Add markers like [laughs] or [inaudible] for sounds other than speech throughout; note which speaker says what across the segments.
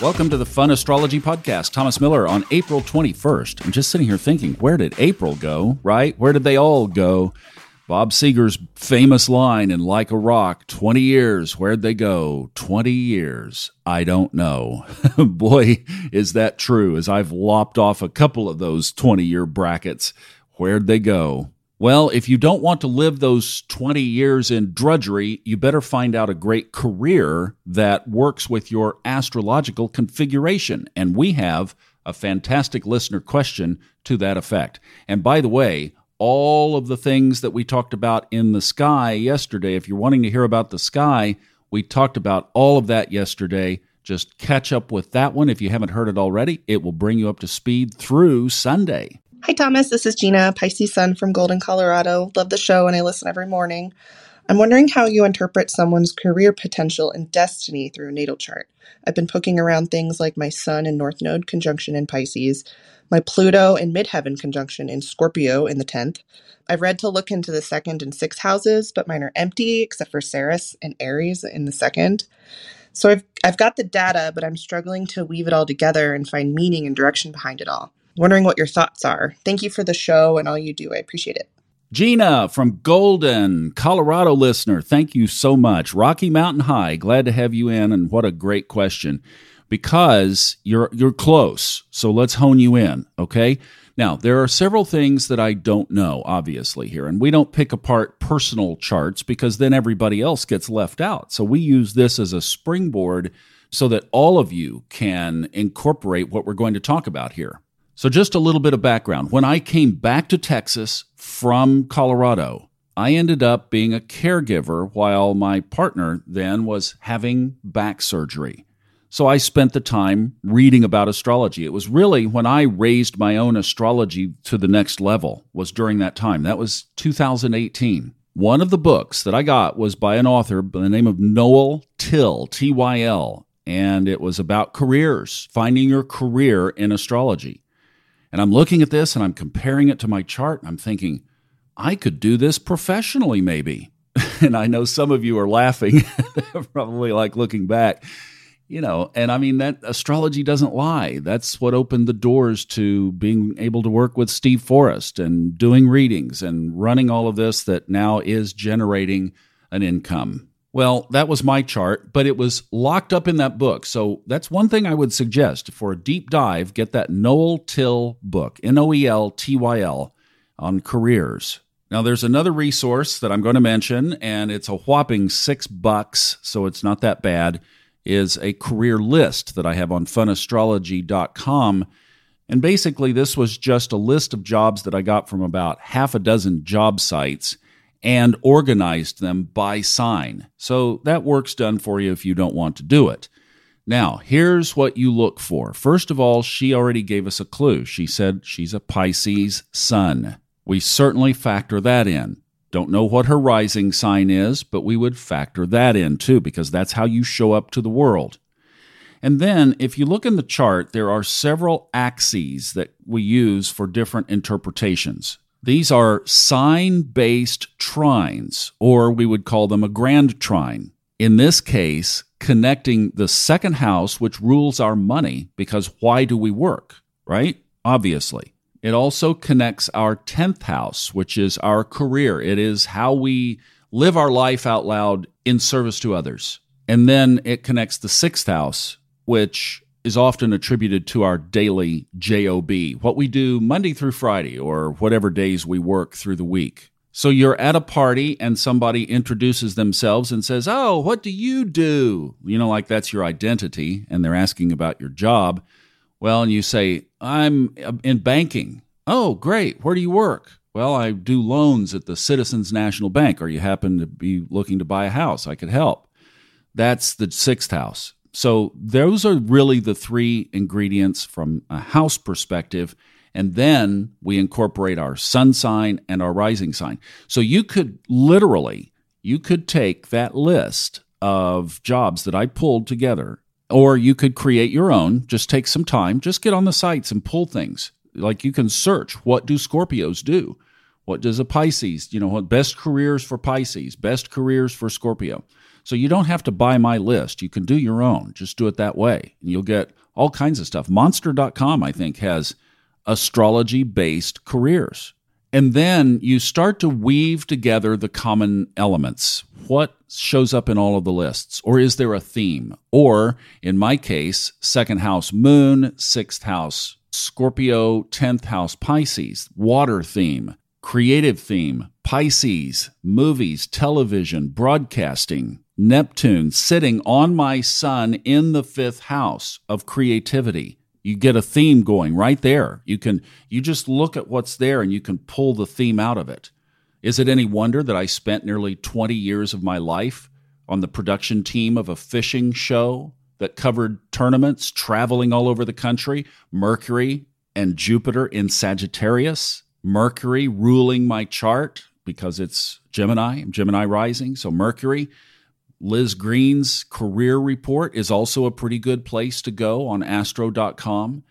Speaker 1: Welcome to the Fun Astrology Podcast. Thomas Miller on April 21st. I'm just sitting here thinking, where did April go, right? Where did they all go? Bob Seger's famous line in Like a Rock 20 years, where'd they go? 20 years. I don't know. [laughs] Boy, is that true, as I've lopped off a couple of those 20 year brackets. Where'd they go? Well, if you don't want to live those 20 years in drudgery, you better find out a great career that works with your astrological configuration. And we have a fantastic listener question to that effect. And by the way, all of the things that we talked about in the sky yesterday, if you're wanting to hear about the sky, we talked about all of that yesterday. Just catch up with that one if you haven't heard it already. It will bring you up to speed through Sunday.
Speaker 2: Hi, Thomas. This is Gina, Pisces Sun from Golden, Colorado. Love the show and I listen every morning. I'm wondering how you interpret someone's career potential and destiny through a natal chart. I've been poking around things like my Sun and North Node conjunction in Pisces, my Pluto and Midheaven conjunction in Scorpio in the 10th. I've read to look into the second and sixth houses, but mine are empty except for Ceres and Aries in the second. So I've I've got the data, but I'm struggling to weave it all together and find meaning and direction behind it all wondering what your thoughts are. Thank you for the show and all you do. I appreciate it.
Speaker 1: Gina from Golden, Colorado listener, thank you so much. Rocky Mountain High, glad to have you in, and what a great question. Because you're you're close, so let's hone you in, okay? Now, there are several things that I don't know, obviously, here, and we don't pick apart personal charts because then everybody else gets left out. So we use this as a springboard so that all of you can incorporate what we're going to talk about here. So, just a little bit of background. When I came back to Texas from Colorado, I ended up being a caregiver while my partner then was having back surgery. So I spent the time reading about astrology. It was really when I raised my own astrology to the next level was during that time. That was 2018. One of the books that I got was by an author by the name of Noel Tyl, T Y L, and it was about careers, finding your career in astrology. And I'm looking at this and I'm comparing it to my chart and I'm thinking, I could do this professionally, maybe. [laughs] and I know some of you are laughing, [laughs] probably like looking back, you know, and I mean, that astrology doesn't lie. That's what opened the doors to being able to work with Steve Forrest and doing readings and running all of this that now is generating an income. Well, that was my chart, but it was locked up in that book. So that's one thing I would suggest for a deep dive get that Noel Tyl book, N O E L T Y L, on careers. Now, there's another resource that I'm going to mention, and it's a whopping six bucks, so it's not that bad. Is a career list that I have on funastrology.com. And basically, this was just a list of jobs that I got from about half a dozen job sites and organized them by sign. So that work's done for you if you don't want to do it. Now, here's what you look for. First of all, she already gave us a clue. She said she's a Pisces sun. We certainly factor that in. Don't know what her rising sign is, but we would factor that in too, because that's how you show up to the world. And then, if you look in the chart, there are several axes that we use for different interpretations. These are sign based trines, or we would call them a grand trine. In this case, connecting the second house, which rules our money, because why do we work, right? Obviously. It also connects our 10th house, which is our career. It is how we live our life out loud in service to others. And then it connects the sixth house, which is often attributed to our daily JOB, what we do Monday through Friday or whatever days we work through the week. So you're at a party and somebody introduces themselves and says, Oh, what do you do? You know, like that's your identity, and they're asking about your job. Well, and you say, I'm uh, in banking. Oh, great. Where do you work? Well, I do loans at the Citizens National Bank, or you happen to be looking to buy a house. I could help. That's the sixth house. So those are really the three ingredients from a house perspective. And then we incorporate our sun sign and our rising sign. So you could literally, you could take that list of jobs that I pulled together, or you could create your own. Just take some time, just get on the sites and pull things. Like you can search what do Scorpios do? What does a Pisces, you know, what best careers for Pisces, best careers for Scorpio. So you don't have to buy my list. You can do your own. Just do it that way. And you'll get all kinds of stuff. Monster.com, I think, has astrology based careers. And then you start to weave together the common elements. What shows up in all of the lists? Or is there a theme? Or, in my case, second house moon, sixth house Scorpio, 10th house Pisces, water theme, creative theme, Pisces, movies, television, broadcasting, Neptune sitting on my sun in the fifth house of creativity. You get a theme going right there. You can you just look at what's there and you can pull the theme out of it. Is it any wonder that I spent nearly 20 years of my life on the production team of a fishing show that covered tournaments, traveling all over the country, Mercury and Jupiter in Sagittarius, Mercury ruling my chart because it's Gemini, Gemini rising. So, Mercury, Liz Greene's career report is also a pretty good place to go on astro.com.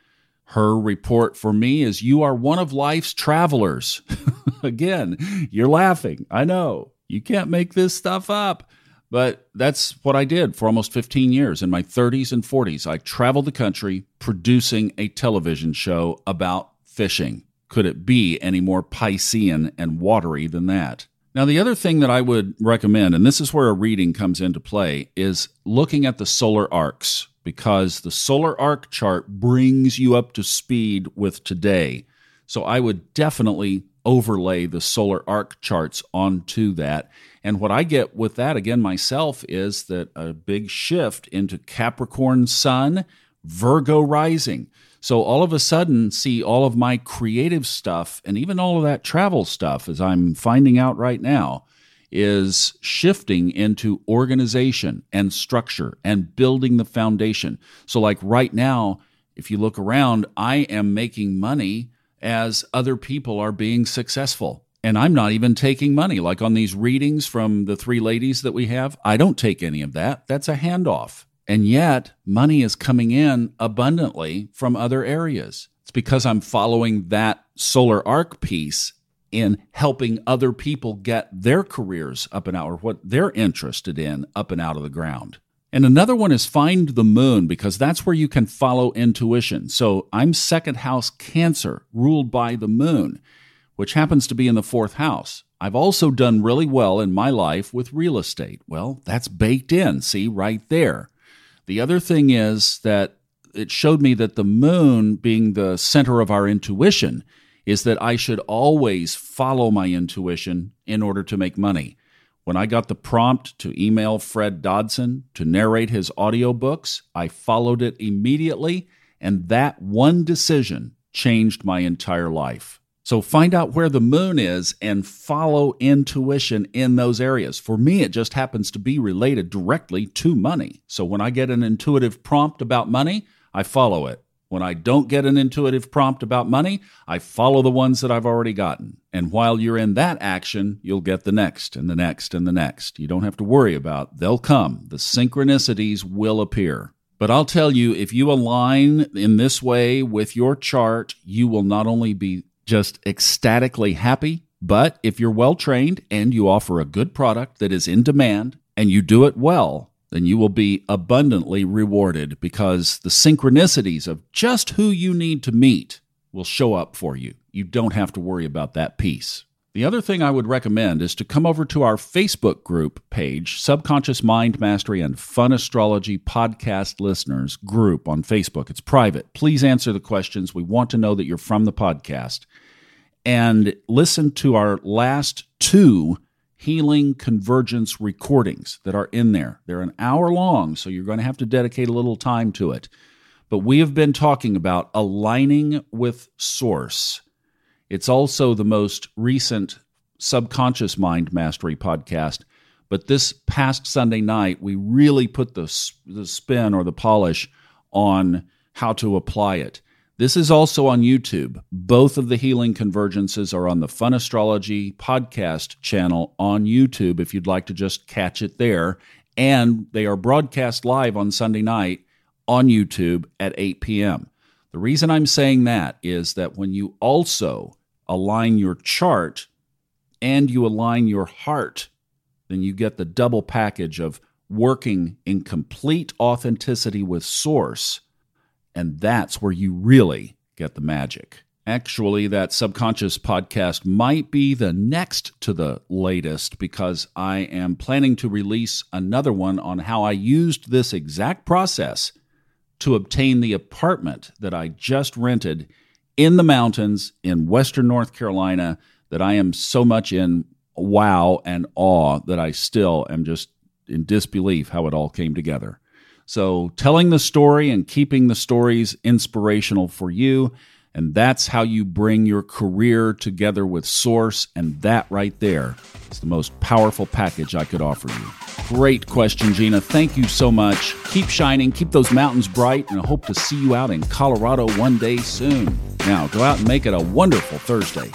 Speaker 1: Her report for me is You are one of life's travelers. [laughs] Again, you're laughing. I know. You can't make this stuff up. But that's what I did for almost 15 years. In my 30s and 40s, I traveled the country producing a television show about fishing. Could it be any more Piscean and watery than that? Now, the other thing that I would recommend, and this is where a reading comes into play, is looking at the solar arcs because the solar arc chart brings you up to speed with today. So I would definitely overlay the solar arc charts onto that. And what I get with that again myself is that a big shift into Capricorn Sun, Virgo rising. So all of a sudden, see all of my creative stuff and even all of that travel stuff, as I'm finding out right now, is shifting into organization and structure and building the foundation. So, like right now, if you look around, I am making money as other people are being successful. And I'm not even taking money. Like on these readings from the three ladies that we have, I don't take any of that. That's a handoff. And yet, money is coming in abundantly from other areas. It's because I'm following that solar arc piece in helping other people get their careers up and out or what they're interested in up and out of the ground. And another one is find the moon because that's where you can follow intuition. So I'm second house Cancer, ruled by the moon, which happens to be in the fourth house. I've also done really well in my life with real estate. Well, that's baked in, see, right there. The other thing is that it showed me that the moon, being the center of our intuition, is that I should always follow my intuition in order to make money. When I got the prompt to email Fred Dodson to narrate his audiobooks, I followed it immediately, and that one decision changed my entire life. So find out where the moon is and follow intuition in those areas. For me, it just happens to be related directly to money. So when I get an intuitive prompt about money, I follow it. When I don't get an intuitive prompt about money, I follow the ones that I've already gotten. And while you're in that action, you'll get the next and the next and the next. You don't have to worry about they'll come. The synchronicities will appear. But I'll tell you, if you align in this way with your chart, you will not only be just ecstatically happy, but if you're well trained and you offer a good product that is in demand and you do it well, then you will be abundantly rewarded because the synchronicities of just who you need to meet will show up for you. You don't have to worry about that piece. The other thing I would recommend is to come over to our Facebook group page, Subconscious Mind Mastery and Fun Astrology Podcast Listeners group on Facebook. It's private. Please answer the questions. We want to know that you're from the podcast. And listen to our last two healing convergence recordings that are in there. They're an hour long, so you're going to have to dedicate a little time to it. But we have been talking about aligning with Source. It's also the most recent subconscious mind mastery podcast. But this past Sunday night, we really put the, the spin or the polish on how to apply it. This is also on YouTube. Both of the healing convergences are on the Fun Astrology podcast channel on YouTube if you'd like to just catch it there. And they are broadcast live on Sunday night on YouTube at 8 p.m. The reason I'm saying that is that when you also align your chart and you align your heart, then you get the double package of working in complete authenticity with Source. And that's where you really get the magic. Actually, that subconscious podcast might be the next to the latest because I am planning to release another one on how I used this exact process to obtain the apartment that I just rented in the mountains in Western North Carolina that I am so much in wow and awe that I still am just in disbelief how it all came together. So, telling the story and keeping the stories inspirational for you and that's how you bring your career together with Source. And that right there is the most powerful package I could offer you. Great question, Gina. Thank you so much. Keep shining, keep those mountains bright, and I hope to see you out in Colorado one day soon. Now, go out and make it a wonderful Thursday.